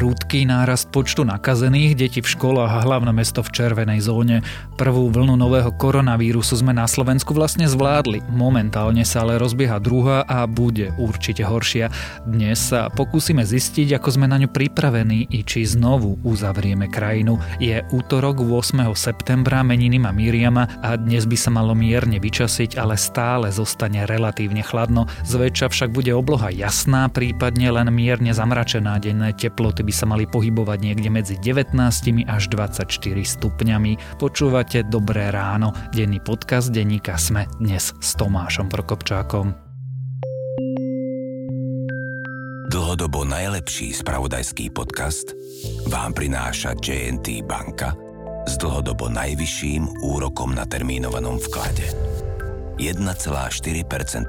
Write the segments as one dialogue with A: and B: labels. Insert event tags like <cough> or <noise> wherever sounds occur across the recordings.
A: Prúdky nárast počtu nakazených, deti v školách a hlavné mesto v červenej zóne. Prvú vlnu nového koronavírusu sme na Slovensku vlastne zvládli. Momentálne sa ale rozbieha druhá a bude určite horšia. Dnes sa pokúsime zistiť, ako sme na ňu pripravení i či znovu uzavrieme krajinu. Je útorok 8. septembra, meniny má Miriama a dnes by sa malo mierne vyčasiť, ale stále zostane relatívne chladno. Zväčša však bude obloha jasná, prípadne len mierne zamračená denné teploty teploty by sa mali pohybovať niekde medzi 19 až 24 stupňami. Počúvate Dobré ráno, denný podcast denníka Sme dnes s Tomášom Prokopčákom.
B: Dlhodobo najlepší spravodajský podcast vám prináša JNT banka s dlhodobo najvyšším úrokom na termínovanom vklade. 1,4%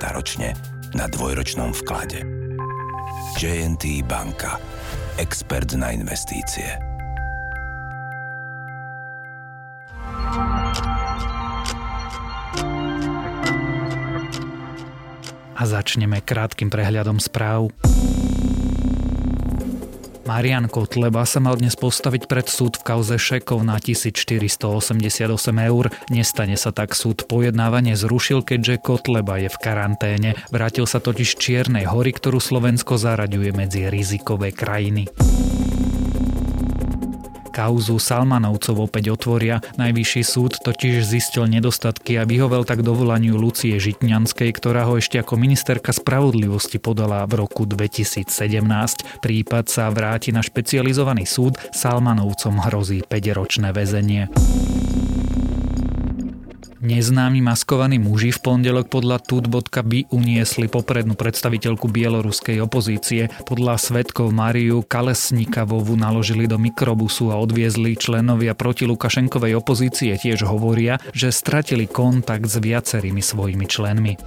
B: ročne na dvojročnom vklade. JNT banka – expert na investície.
A: A začneme krátkým prehľadom správ. Marian Kotleba sa mal dnes postaviť pred súd v kauze šekov na 1488 eur. Nestane sa tak súd pojednávanie zrušil, keďže Kotleba je v karanténe. Vrátil sa totiž Čiernej hory, ktorú Slovensko zaraďuje medzi rizikové krajiny. Kauzu Salmanovcov opäť otvoria. Najvyšší súd totiž zistil nedostatky a vyhovel tak dovolaniu Lucie Žitňanskej, ktorá ho ešte ako ministerka spravodlivosti podala v roku 2017. Prípad sa vráti na špecializovaný súd, Salmanovcom hrozí 5-ročné väzenie. Neznámi maskovaní muži v pondelok podľa tut.by uniesli poprednú predstaviteľku bieloruskej opozície. Podľa svetkov Mariu Kalesnikavovu naložili do mikrobusu a odviezli členovia proti Lukašenkovej opozície tiež hovoria, že stratili kontakt s viacerými svojimi členmi.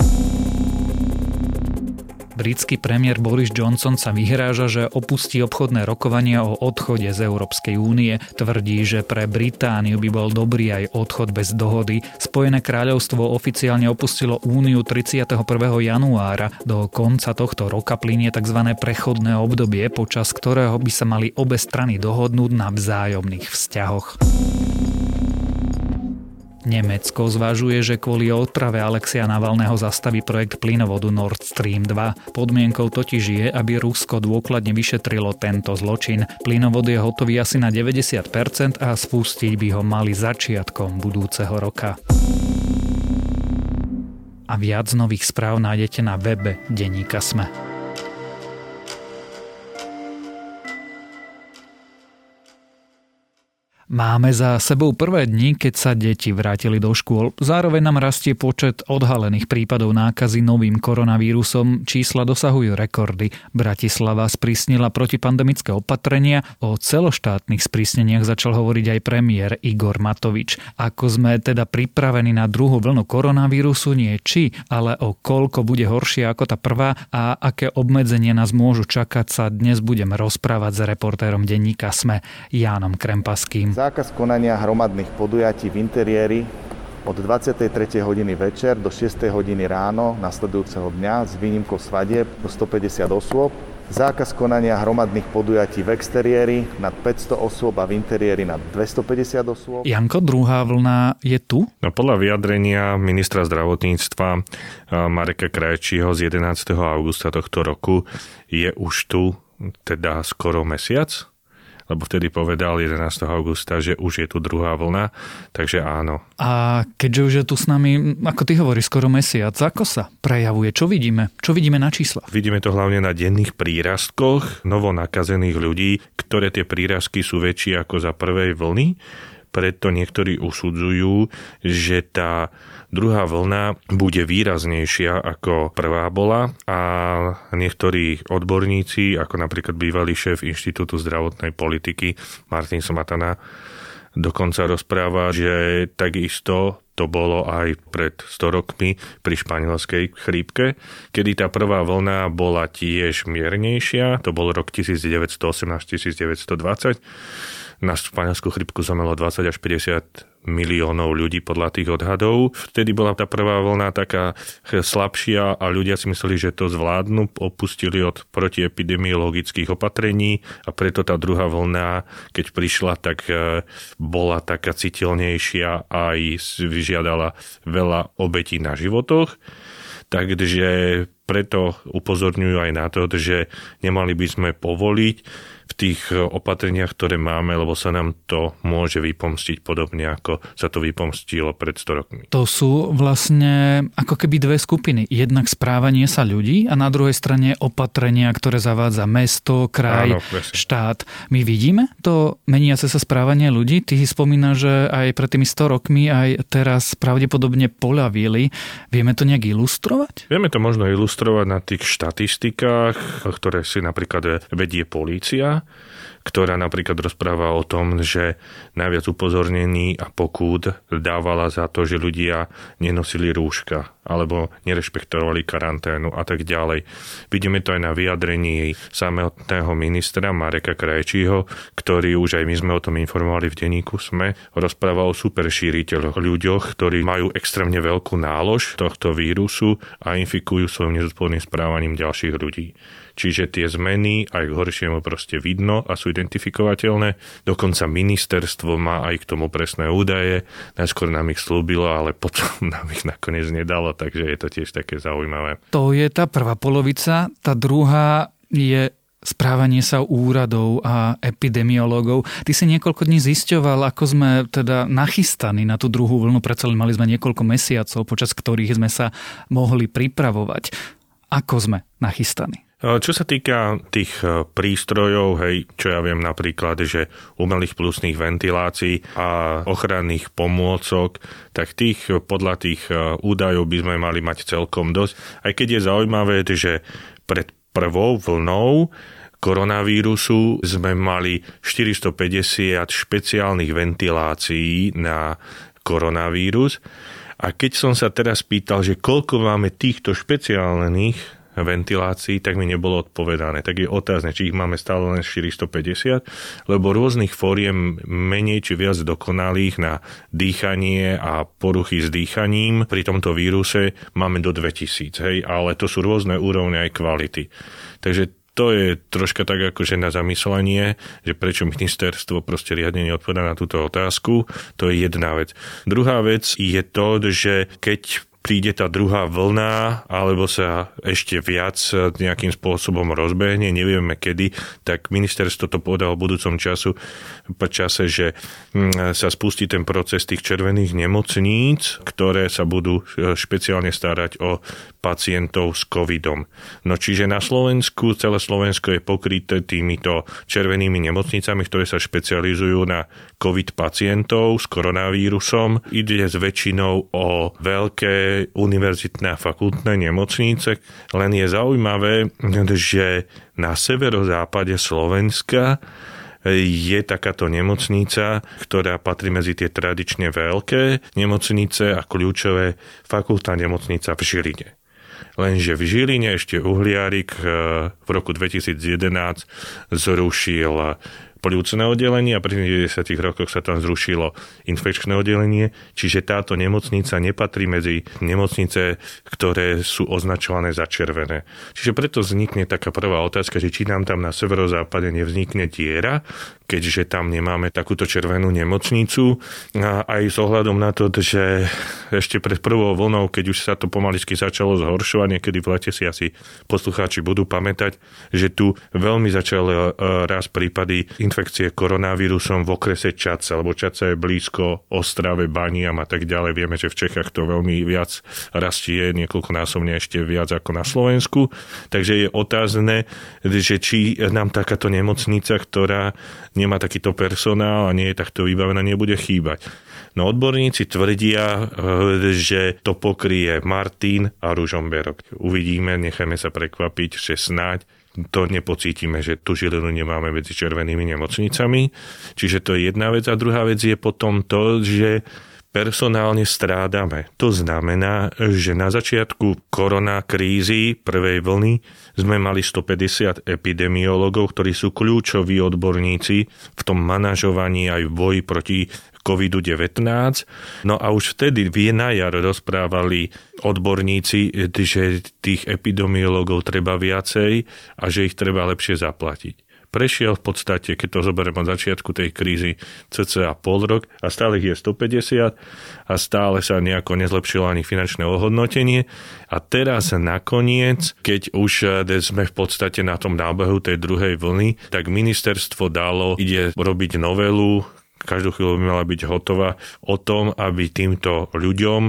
A: Britský premiér Boris Johnson sa vyhráža, že opustí obchodné rokovania o odchode z Európskej únie. Tvrdí, že pre Britániu by bol dobrý aj odchod bez dohody. Spojené kráľovstvo oficiálne opustilo úniu 31. januára. Do konca tohto roka plinie tzv. prechodné obdobie, počas ktorého by sa mali obe strany dohodnúť na vzájomných vzťahoch. Nemecko zvažuje, že kvôli odprave Alexia Navalného zastaví projekt plynovodu Nord Stream 2. Podmienkou totiž je, aby Rusko dôkladne vyšetrilo tento zločin. Plynovod je hotový asi na 90% a spustiť by ho mali začiatkom budúceho roka. A viac nových správ nájdete na webe Deníka Sme. Máme za sebou prvé dni, keď sa deti vrátili do škôl. Zároveň nám rastie počet odhalených prípadov nákazy novým koronavírusom. Čísla dosahujú rekordy. Bratislava sprísnila protipandemické opatrenia. O celoštátnych sprísneniach začal hovoriť aj premiér Igor Matovič. Ako sme teda pripravení na druhú vlnu koronavírusu, nie či, ale o koľko bude horšia ako tá prvá a aké obmedzenia nás môžu čakať, sa dnes budem rozprávať s reportérom denníka SME Jánom Krempaským.
C: Zákaz konania hromadných podujatí v interiéri od 23. hodiny večer do 6. hodiny ráno nasledujúceho dňa s výnimkou svadieb do 150 osôb. Zákaz konania hromadných podujatí v exteriéri nad 500 osôb a v interiéri nad 250 osôb.
A: Janko, druhá vlna je tu?
D: No, podľa vyjadrenia ministra zdravotníctva eh, Mareka Krajčího z 11. augusta tohto roku je už tu teda skoro mesiac lebo vtedy povedal 11. augusta, že už je tu druhá vlna, takže áno.
A: A keďže už je tu s nami, ako ty hovoríš, skoro mesiac, ako sa prejavuje? Čo vidíme? Čo vidíme na číslach?
D: Vidíme to hlavne na denných prírastkoch novo nakazených ľudí, ktoré tie prírastky sú väčšie ako za prvej vlny preto niektorí usudzujú, že tá druhá vlna bude výraznejšia ako prvá bola a niektorí odborníci, ako napríklad bývalý šéf Inštitútu zdravotnej politiky Martin Smatana, dokonca rozpráva, že takisto to bolo aj pred 100 rokmi pri španielskej chrípke, kedy tá prvá vlna bola tiež miernejšia, to bol rok 1918-1920 na španielskú chrypku zomelo 20 až 50 miliónov ľudí podľa tých odhadov. Vtedy bola tá prvá vlna taká slabšia a ľudia si mysleli, že to zvládnu, opustili od protiepidemiologických opatrení a preto tá druhá vlna, keď prišla, tak e, bola taká citeľnejšia a aj vyžiadala veľa obetí na životoch. Takže preto upozorňujú aj na to, že nemali by sme povoliť v tých e, opatreniach, ktoré máme, lebo sa nám to môže vypomstiť podobne, ako sa to vypomstilo pred 100 rokmi.
A: To sú vlastne ako keby dve skupiny. Jednak správanie sa ľudí a na druhej strane opatrenia, ktoré zavádza mesto, kraj, Áno, štát. My vidíme to meniace sa správanie ľudí. Ty si spomína, že aj pred tými 100 rokmi, aj teraz pravdepodobne poľavili. Vieme to nejak ilustrovať?
D: Vieme to možno ilustrovať na tých štatistikách, ktoré si napríklad vedie polícia ktorá napríklad rozpráva o tom, že najviac upozornení a pokút dávala za to, že ľudia nenosili rúška alebo nerešpektovali karanténu a tak ďalej. Vidíme to aj na vyjadrení samotného ministra Mareka Krajčího, ktorý už aj my sme o tom informovali v denníku SME, rozprával o super šíriteľoch, ľuďoch, ktorí majú extrémne veľkú nálož tohto vírusu a infikujú svojim nezodpovedným správaním ďalších ľudí. Čiže tie zmeny aj k horšiemu proste vidno a sú identifikovateľné. Dokonca ministerstvo má aj k tomu presné údaje. Najskôr nám ich slúbilo, ale potom <laughs> nám ich nakoniec nedalo, takže je to tiež také zaujímavé.
A: To je tá prvá polovica. Tá druhá je správanie sa úradov a epidemiológov. Ty si niekoľko dní zisťoval, ako sme teda nachystaní na tú druhú vlnu, predsa len mali sme niekoľko mesiacov, počas ktorých sme sa mohli pripravovať. Ako sme nachystaní?
D: Čo sa týka tých e, prístrojov, hej, čo ja viem napríklad, že umelých plusných ventilácií a ochranných pomôcok, tak tých podľa tých e, údajov by sme mali mať celkom dosť. Aj keď je zaujímavé, že pred prvou vlnou koronavírusu sme mali 450 špeciálnych ventilácií na koronavírus. A keď som sa teraz pýtal, že koľko máme týchto špeciálnych ventilácií, tak mi nebolo odpovedané. Tak je otázne, či ich máme stále len 450, lebo rôznych fóriem menej či viac dokonalých na dýchanie a poruchy s dýchaním pri tomto víruse máme do 2000, hej, ale to sú rôzne úrovne aj kvality. Takže to je troška tak akože na zamyslenie, že prečo ministerstvo proste riadne neodpovedá na túto otázku. To je jedna vec. Druhá vec je to, že keď príde tá druhá vlna, alebo sa ešte viac nejakým spôsobom rozbehne, nevieme kedy, tak ministerstvo to povedal v budúcom času, po čase, že hm, sa spustí ten proces tých červených nemocníc, ktoré sa budú e, špeciálne starať o pacientov s covidom. No čiže na Slovensku, celé Slovensko je pokryté týmito červenými nemocnicami, ktoré sa špecializujú na covid pacientov s koronavírusom. Ide s väčšinou o veľké univerzitné a fakultné nemocnice. Len je zaujímavé, že na severozápade Slovenska je takáto nemocnica, ktorá patrí medzi tie tradične veľké nemocnice a kľúčové fakultná nemocnica v Žiline. Lenže v Žiline ešte Uhliarik eh, v roku 2011 zrušil plúcne oddelenie a pri 90 rokoch sa tam zrušilo infekčné oddelenie, čiže táto nemocnica nepatrí medzi nemocnice, ktoré sú označované za červené. Čiže preto vznikne taká prvá otázka, že či nám tam na severozápade nevznikne diera, keďže tam nemáme takúto červenú nemocnicu. A aj s ohľadom na to, že ešte pred prvou vlnou, keď už sa to pomaličky začalo zhoršovať, niekedy v lete si asi poslucháči budú pamätať, že tu veľmi začal e, raz prípady infekcie koronavírusom v okrese Čaca, lebo Čaca je blízko Ostrave, Baniam a tak ďalej. Vieme, že v Čechách to veľmi viac rastie, niekoľkonásobne ešte viac ako na Slovensku. Takže je otázne, že či nám takáto nemocnica, ktorá nemá takýto personál a nie je takto vybavená, nebude chýbať. No odborníci tvrdia, že to pokrie Martin a Ružomberok. Uvidíme, nechajme sa prekvapiť, že snáď to nepocítime, že tu žilinu nemáme medzi červenými nemocnicami. Čiže to je jedna vec. A druhá vec je potom to, že personálne strádame. To znamená, že na začiatku korona krízy prvej vlny sme mali 150 epidemiologov, ktorí sú kľúčoví odborníci v tom manažovaní aj v boji proti COVID-19. No a už vtedy v jar rozprávali odborníci, že tých epidemiologov treba viacej a že ich treba lepšie zaplatiť prešiel v podstate, keď to zoberiem od začiatku tej krízy, cca pol rok a stále ich je 150 a stále sa nejako nezlepšilo ani finančné ohodnotenie. A teraz nakoniec, keď už eh, sme v podstate na tom nábehu tej druhej vlny, tak ministerstvo dalo, ide robiť novelu, každú chvíľu by mala byť hotová o tom, aby týmto ľuďom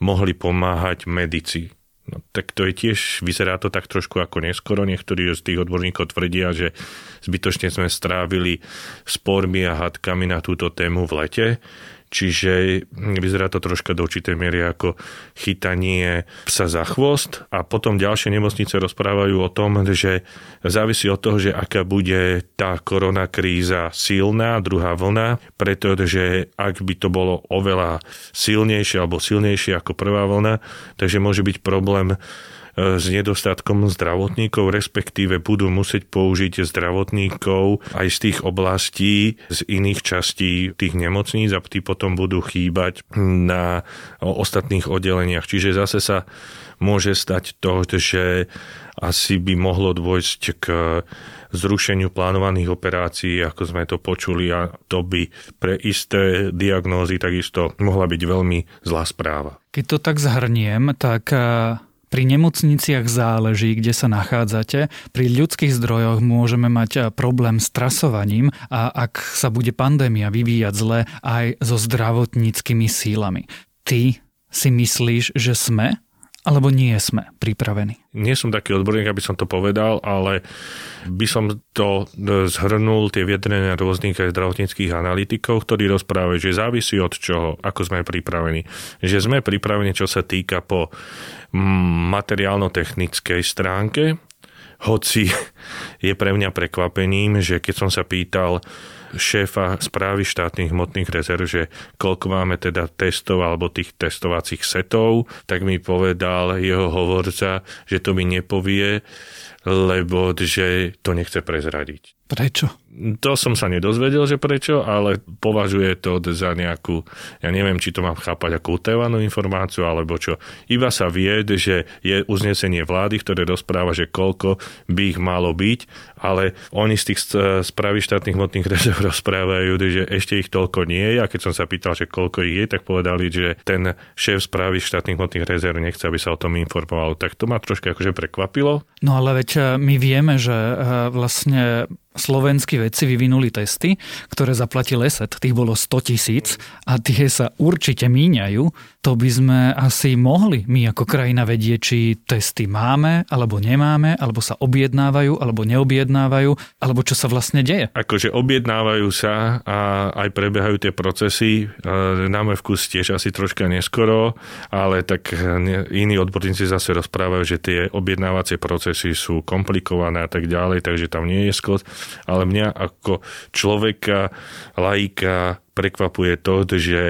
D: mohli pomáhať medici No, tak to je tiež, vyzerá to tak trošku ako neskoro. Niektorí z tých odborníkov tvrdia, že zbytočne sme strávili spormi a hadkami na túto tému v lete. Čiže vyzerá to troška do určitej miery ako chytanie psa za chvost. A potom ďalšie nemocnice rozprávajú o tom, že závisí od toho, že aká bude tá korona kríza silná, druhá vlna, pretože ak by to bolo oveľa silnejšie alebo silnejšie ako prvá vlna, takže môže byť problém s nedostatkom zdravotníkov, respektíve budú musieť použiť zdravotníkov aj z tých oblastí, z iných častí tých nemocníc a tí potom budú chýbať na ostatných oddeleniach. Čiže zase sa môže stať to, že asi by mohlo dôjsť k zrušeniu plánovaných operácií, ako sme to počuli a to by pre isté diagnózy takisto mohla byť veľmi zlá správa.
A: Keď to tak zhrniem, tak pri nemocniciach záleží, kde sa nachádzate. Pri ľudských zdrojoch môžeme mať eh, problém s trasovaním a ak sa bude pandémia vyvíjať zle aj so zdravotníckými sílami. Ty si myslíš, že sme alebo nie sme pripravení?
D: Nie som taký odborník, aby som to povedal, ale by som to e, zhrnul tie viedrenia rôznych zdravotníckých analytikov, ktorí rozprávajú, že závisí od čoho, ako sme pripravení. Že sme pripravení, čo sa týka po materiálno-technickej stránke, hoci <laughs> je pre mňa prekvapením, že keď som sa pýtal šéfa správy štátnych hmotných rezerv, že koľko máme teda testov alebo tých testovacích setov, tak mi povedal jeho hovorca, že to mi nepovie, lebo že to nechce prezradiť.
A: Prečo?
D: To som sa nedozvedel, že prečo, ale považuje to za nejakú, ja neviem, či to mám chápať ako utajovanú informáciu, alebo čo. Iba sa vie, že je uznesenie vlády, ktoré rozpráva, že koľko by ich malo byť, ale oni z tých správy štátnych hmotných rezerv <laughs> rozprávajú, že ešte ich toľko nie je a keď som sa pýtal, že koľko ich je, tak povedali, že ten šéf správy štátnych hmotných rezerv nechce, aby sa o tom informovalo. Tak to ma troška akože prekvapilo.
A: No ale veď eh, my vieme, že eh, vlastne slovenskí vedci vyvinuli testy, ktoré zaplatil ESET. Tých bolo 100 tisíc a tie sa určite míňajú. To by sme asi mohli my ako krajina vedieť, či testy máme, alebo nemáme, alebo sa objednávajú, alebo neobjednávajú, alebo čo sa vlastne deje.
D: Akože objednávajú sa a aj prebiehajú tie procesy. Náme vkus tiež asi troška neskoro, ale tak iní odborníci zase rozprávajú, že tie objednávacie procesy sú komplikované a tak ďalej, takže tam nie je skot ale mňa ako človeka, laika, prekvapuje to, že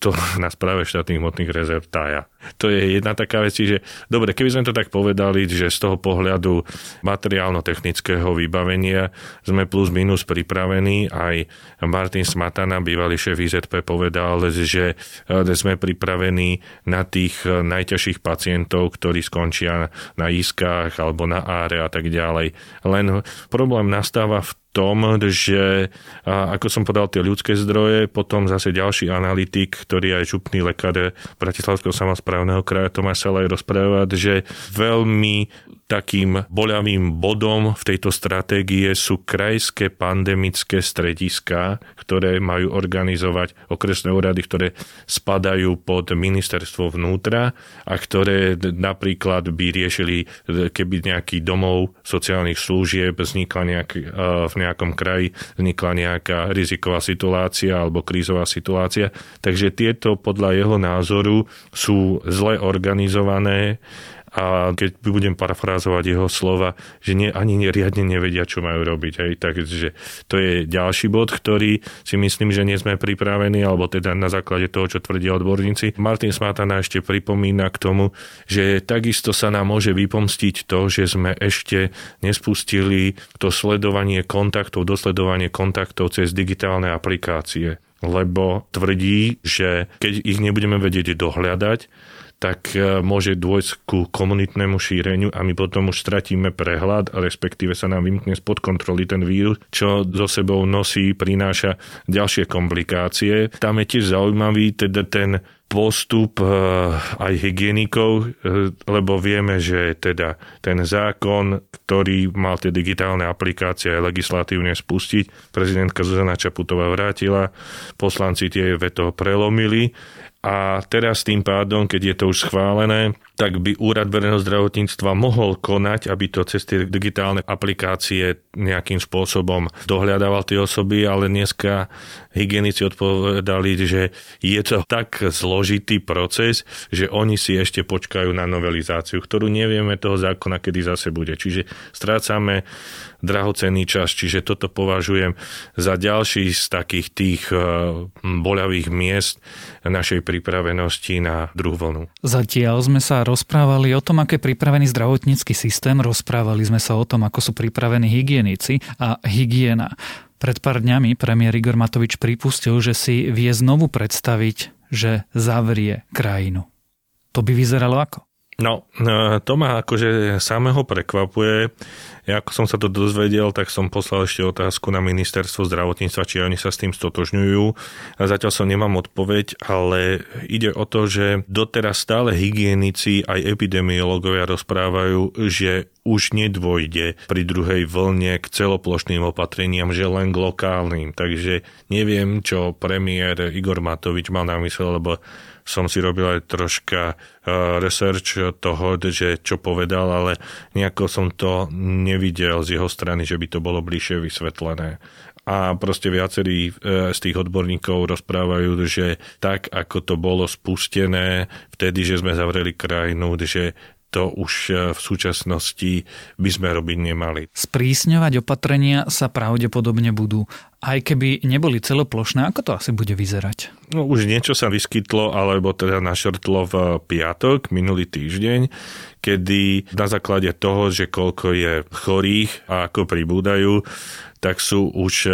D: to <laughs> na správe štátnych hmotných rezerv tája. To je jedna taká vec, že dobre, keby sme to tak povedali, že z toho pohľadu materiálno-technického vybavenia sme plus minus pripravení. Aj Martin Smatana, bývalý šéf IZP, povedal, že sme pripravení na tých najťažších pacientov, ktorí skončia na iskách alebo na áre a tak ďalej. Len problém nastáva v tom, že ako som podal tie ľudské zdroje, potom zase ďalší analytik, ktorý je župný lekár Bratislavského samozprávneho kraja Tomáš Salaj rozprávať, že veľmi takým boľavým bodom v tejto stratégie sú krajské pandemické strediska, ktoré majú organizovať okresné úrady, ktoré spadajú pod ministerstvo vnútra a ktoré napríklad by riešili, keby nejaký domov sociálnych služieb vznikla nejak, e, v nejakom kraji, vznikla nejaká riziková situácia alebo krízová situácia. Takže tieto podľa jeho názoru sú zle organizované a keď budem parafrázovať jeho slova, že nie, ani riadne nevedia, čo majú robiť. Hej. Takže to je ďalší bod, ktorý si myslím, že nie sme pripravení, alebo teda na základe toho, čo tvrdia odborníci. Martin Smatana ešte pripomína k tomu, že takisto sa nám môže vypomstiť to, že sme ešte nespustili to sledovanie kontaktov, dosledovanie kontaktov cez digitálne aplikácie lebo tvrdí, že keď ich nebudeme vedieť dohľadať, tak e, môže dôjsť ku komunitnému šíreniu a my potom už stratíme prehľad, respektíve sa nám vymkne spod kontroly ten vírus, čo so sebou nosí, prináša ďalšie komplikácie. Tam je tiež zaujímavý teda ten postup e, aj hygienikov, e, lebo vieme, že teda ten zákon, ktorý mal tie digitálne aplikácie aj legislatívne spustiť, prezidentka Zuzana Čaputová vrátila, poslanci tie veto prelomili a teraz tým pádom, keď je to už schválené, tak by Úrad verejného zdravotníctva mohol konať, aby to cez tie digitálne aplikácie nejakým spôsobom dohľadával tie osoby, ale dneska hygienici odpovedali, že je to tak zložitý proces, že oni si ešte počkajú na novelizáciu, ktorú nevieme toho zákona, kedy zase bude. Čiže strácame drahocenný čas, čiže toto považujem za ďalší z takých tých eh, boľavých miest našej pripravenosti na druhú vlnu.
A: Zatiaľ sme sa rozprávali o tom, aké pripravený zdravotnícky systém, rozprávali sme sa o tom, ako sú pripravení hygienici a hygiena. Pred pár dňami premiér Igor Matovič pripustil, že si vie znovu predstaviť, že zavrie krajinu. To by vyzeralo ako?
D: No, e, to ma akože samého prekvapuje. Ja ako som sa to dozvedel, tak som poslal ešte otázku na ministerstvo zdravotníctva, či oni sa s tým stotožňujú. Zatiaľ som nemám odpoveď, ale ide o to, že doteraz stále hygienici aj epidemiológovia rozprávajú, že už nedvojde pri druhej vlne k celoplošným opatreniam, že len k lokálnym. Takže neviem, čo premiér Igor Matovič mal na mysle, lebo som si robil aj troška uh, research toho, že čo povedal, ale nejako som to nevidel z jeho strany, že by to bolo bližšie vysvetlené a proste viacerí uh, z tých odborníkov rozprávajú, že tak, ako to bolo spustené vtedy, že sme zavreli krajinu, že to už uh, v súčasnosti by sme robiť nemali.
A: Sprísňovať opatrenia sa pravdepodobne budú aj keby neboli celoplošné, ako to asi bude vyzerať?
D: No už niečo sa vyskytlo, alebo teda našrtlo v piatok, minulý týždeň, kedy na základe toho, že koľko je chorých a ako pribúdajú, tak sú už e,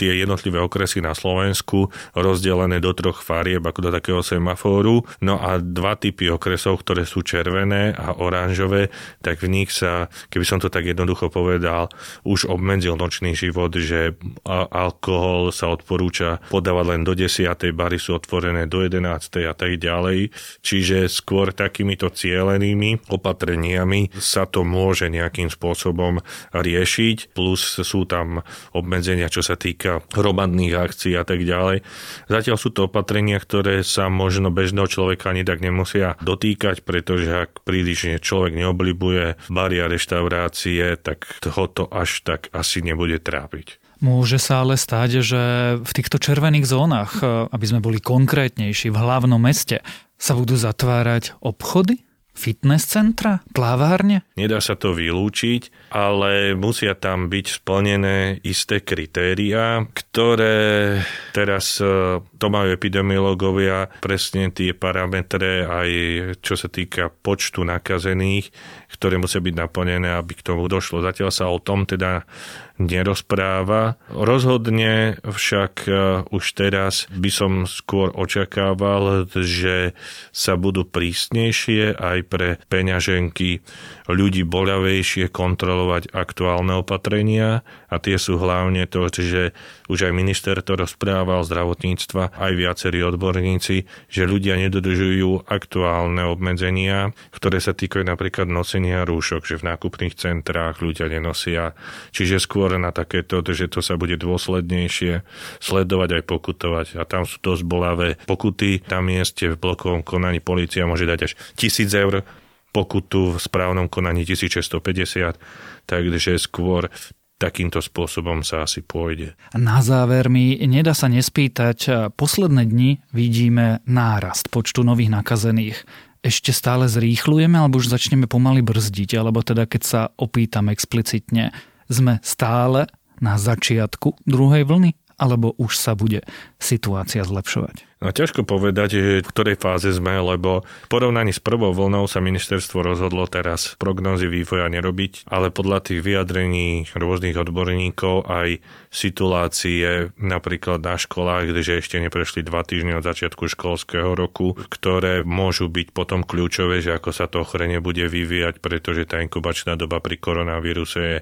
D: tie jednotlivé okresy na Slovensku rozdelené do troch farieb, ako do takého semafóru. No a dva typy okresov, ktoré sú červené a oranžové, tak v nich sa, keby som to tak jednoducho povedal, už obmedzil nočný život, že alkohol sa odporúča podávať len do 10. bary sú otvorené do 11. a tak ďalej. Čiže skôr takýmito cielenými opatreniami sa to môže nejakým spôsobom riešiť, plus sú tam obmedzenia, čo sa týka hromadných akcií a tak ďalej. Zatiaľ sú to opatrenia, ktoré sa možno bežného človeka ani tak nemusia dotýkať, pretože ak príliš človek neoblibuje bary a reštaurácie, tak ho to až tak asi nebude trápiť.
A: Môže sa ale stať, že v týchto červených zónach, aby sme boli konkrétnejší, v hlavnom meste, sa budú zatvárať obchody? Fitness centra, plávárne?
D: Nedá sa to vylúčiť, ale musia tam byť splnené isté kritériá, ktoré teraz e, to majú epidemiológovia, presne tie parametre aj čo sa týka počtu nakazených, ktoré musia byť naplnené, aby k tomu došlo. Zatiaľ sa o tom teda nerozpráva. Rozhodne však e, už teraz by som skôr očakával, že sa budú prísnejšie aj pre peňaženky ľudí boľavejšie kontrolovať aktuálne opatrenia a tie sú hlavne to, že už aj minister to rozprával zdravotníctva, aj viacerí odborníci, že ľudia nedodržujú aktuálne obmedzenia, ktoré sa týkajú napríklad nosenia rúšok, že v nákupných centrách ľudia nenosia. Čiže skôr na takéto, že to sa bude dôslednejšie sledovať aj pokutovať. A tam sú dosť bolavé pokuty. Tam mieste v blokovom konaní policia môže dať až tisíc eur pokutu v správnom konaní 1650, takže skôr takýmto spôsobom sa asi pôjde.
A: Na záver mi nedá sa nespýtať, posledné dni vidíme nárast počtu nových nakazených. ešte stále zrýchlujeme alebo už začneme pomaly brzdiť, alebo teda keď sa opýtam explicitne, sme stále na začiatku druhej vlny, alebo už sa bude situácia zlepšovať?
D: No, ťažko povedať, v ktorej fáze sme, lebo v porovnaní s prvou vlnou sa ministerstvo rozhodlo teraz prognozy vývoja nerobiť, ale podľa tých vyjadrení rôznych odborníkov aj situácie napríklad na školách, kde ešte neprešli dva týždne od začiatku školského roku, ktoré môžu byť potom kľúčové, že ako sa to ochorenie bude vyvíjať, pretože tá inkubačná doba pri koronavíruse je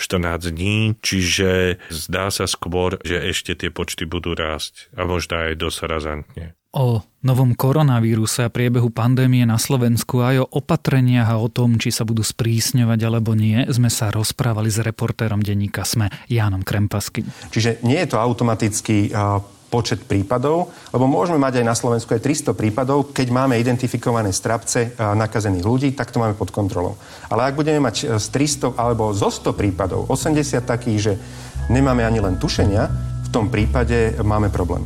D: 14 dní, čiže zdá sa skôr, že ešte tie počty budú rásť a možno aj dosť razantne.
A: O novom koronavíruse a priebehu pandémie na Slovensku aj o opatreniach a o tom, či sa budú sprísňovať alebo nie, sme sa rozprávali s reportérom denníka SME Jánom Krempaským.
E: Čiže nie je to automaticky počet prípadov, lebo môžeme mať aj na Slovensku aj 300 prípadov, keď máme identifikované strapce nakazených ľudí, tak to máme pod kontrolou. Ale ak budeme mať z 300 alebo zo 100 prípadov 80 takých, že nemáme ani len tušenia, v tom prípade máme problém.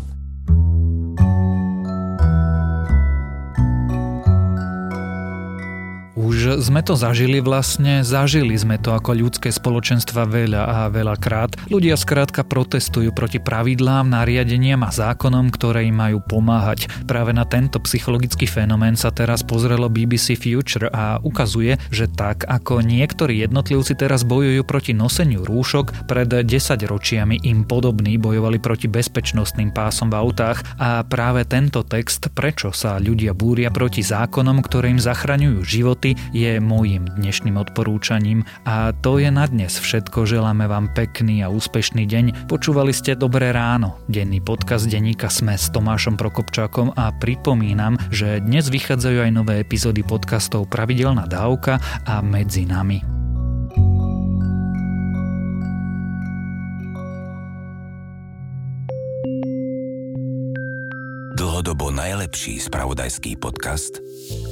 A: Sme to zažili vlastne, zažili sme to ako ľudské spoločenstva veľa a veľakrát. Ľudia skrátka protestujú proti pravidlám, nariadeniam a zákonom, ktoré im majú pomáhať. Práve na tento psychologický fenomén sa teraz pozrelo BBC Future a ukazuje, že tak ako niektorí jednotlivci teraz bojujú proti noseniu rúšok, pred 10 ročiami im podobní bojovali proti bezpečnostným pásom v autách a práve tento text, prečo sa ľudia búria proti zákonom, ktoré im zachraňujú životy, je môjim dnešným odporúčaním a to je na dnes všetko. Želáme vám pekný a úspešný deň. Počúvali ste Dobré ráno, denný podcast denníka Sme s Tomášom Prokopčákom a pripomínam, že dnes vychádzajú aj nové epizódy podcastov Pravidelná dávka a Medzi nami.
B: Dlhodobo najlepší spravodajský podcast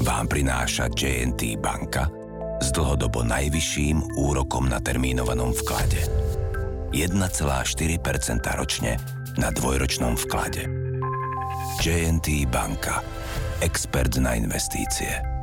B: vám prináša JNT banka s dlhodobo najvyšším úrokom na termínovanom vklade. 1,4% ročne na dvojročnom vklade. JNT banka. Expert na investície.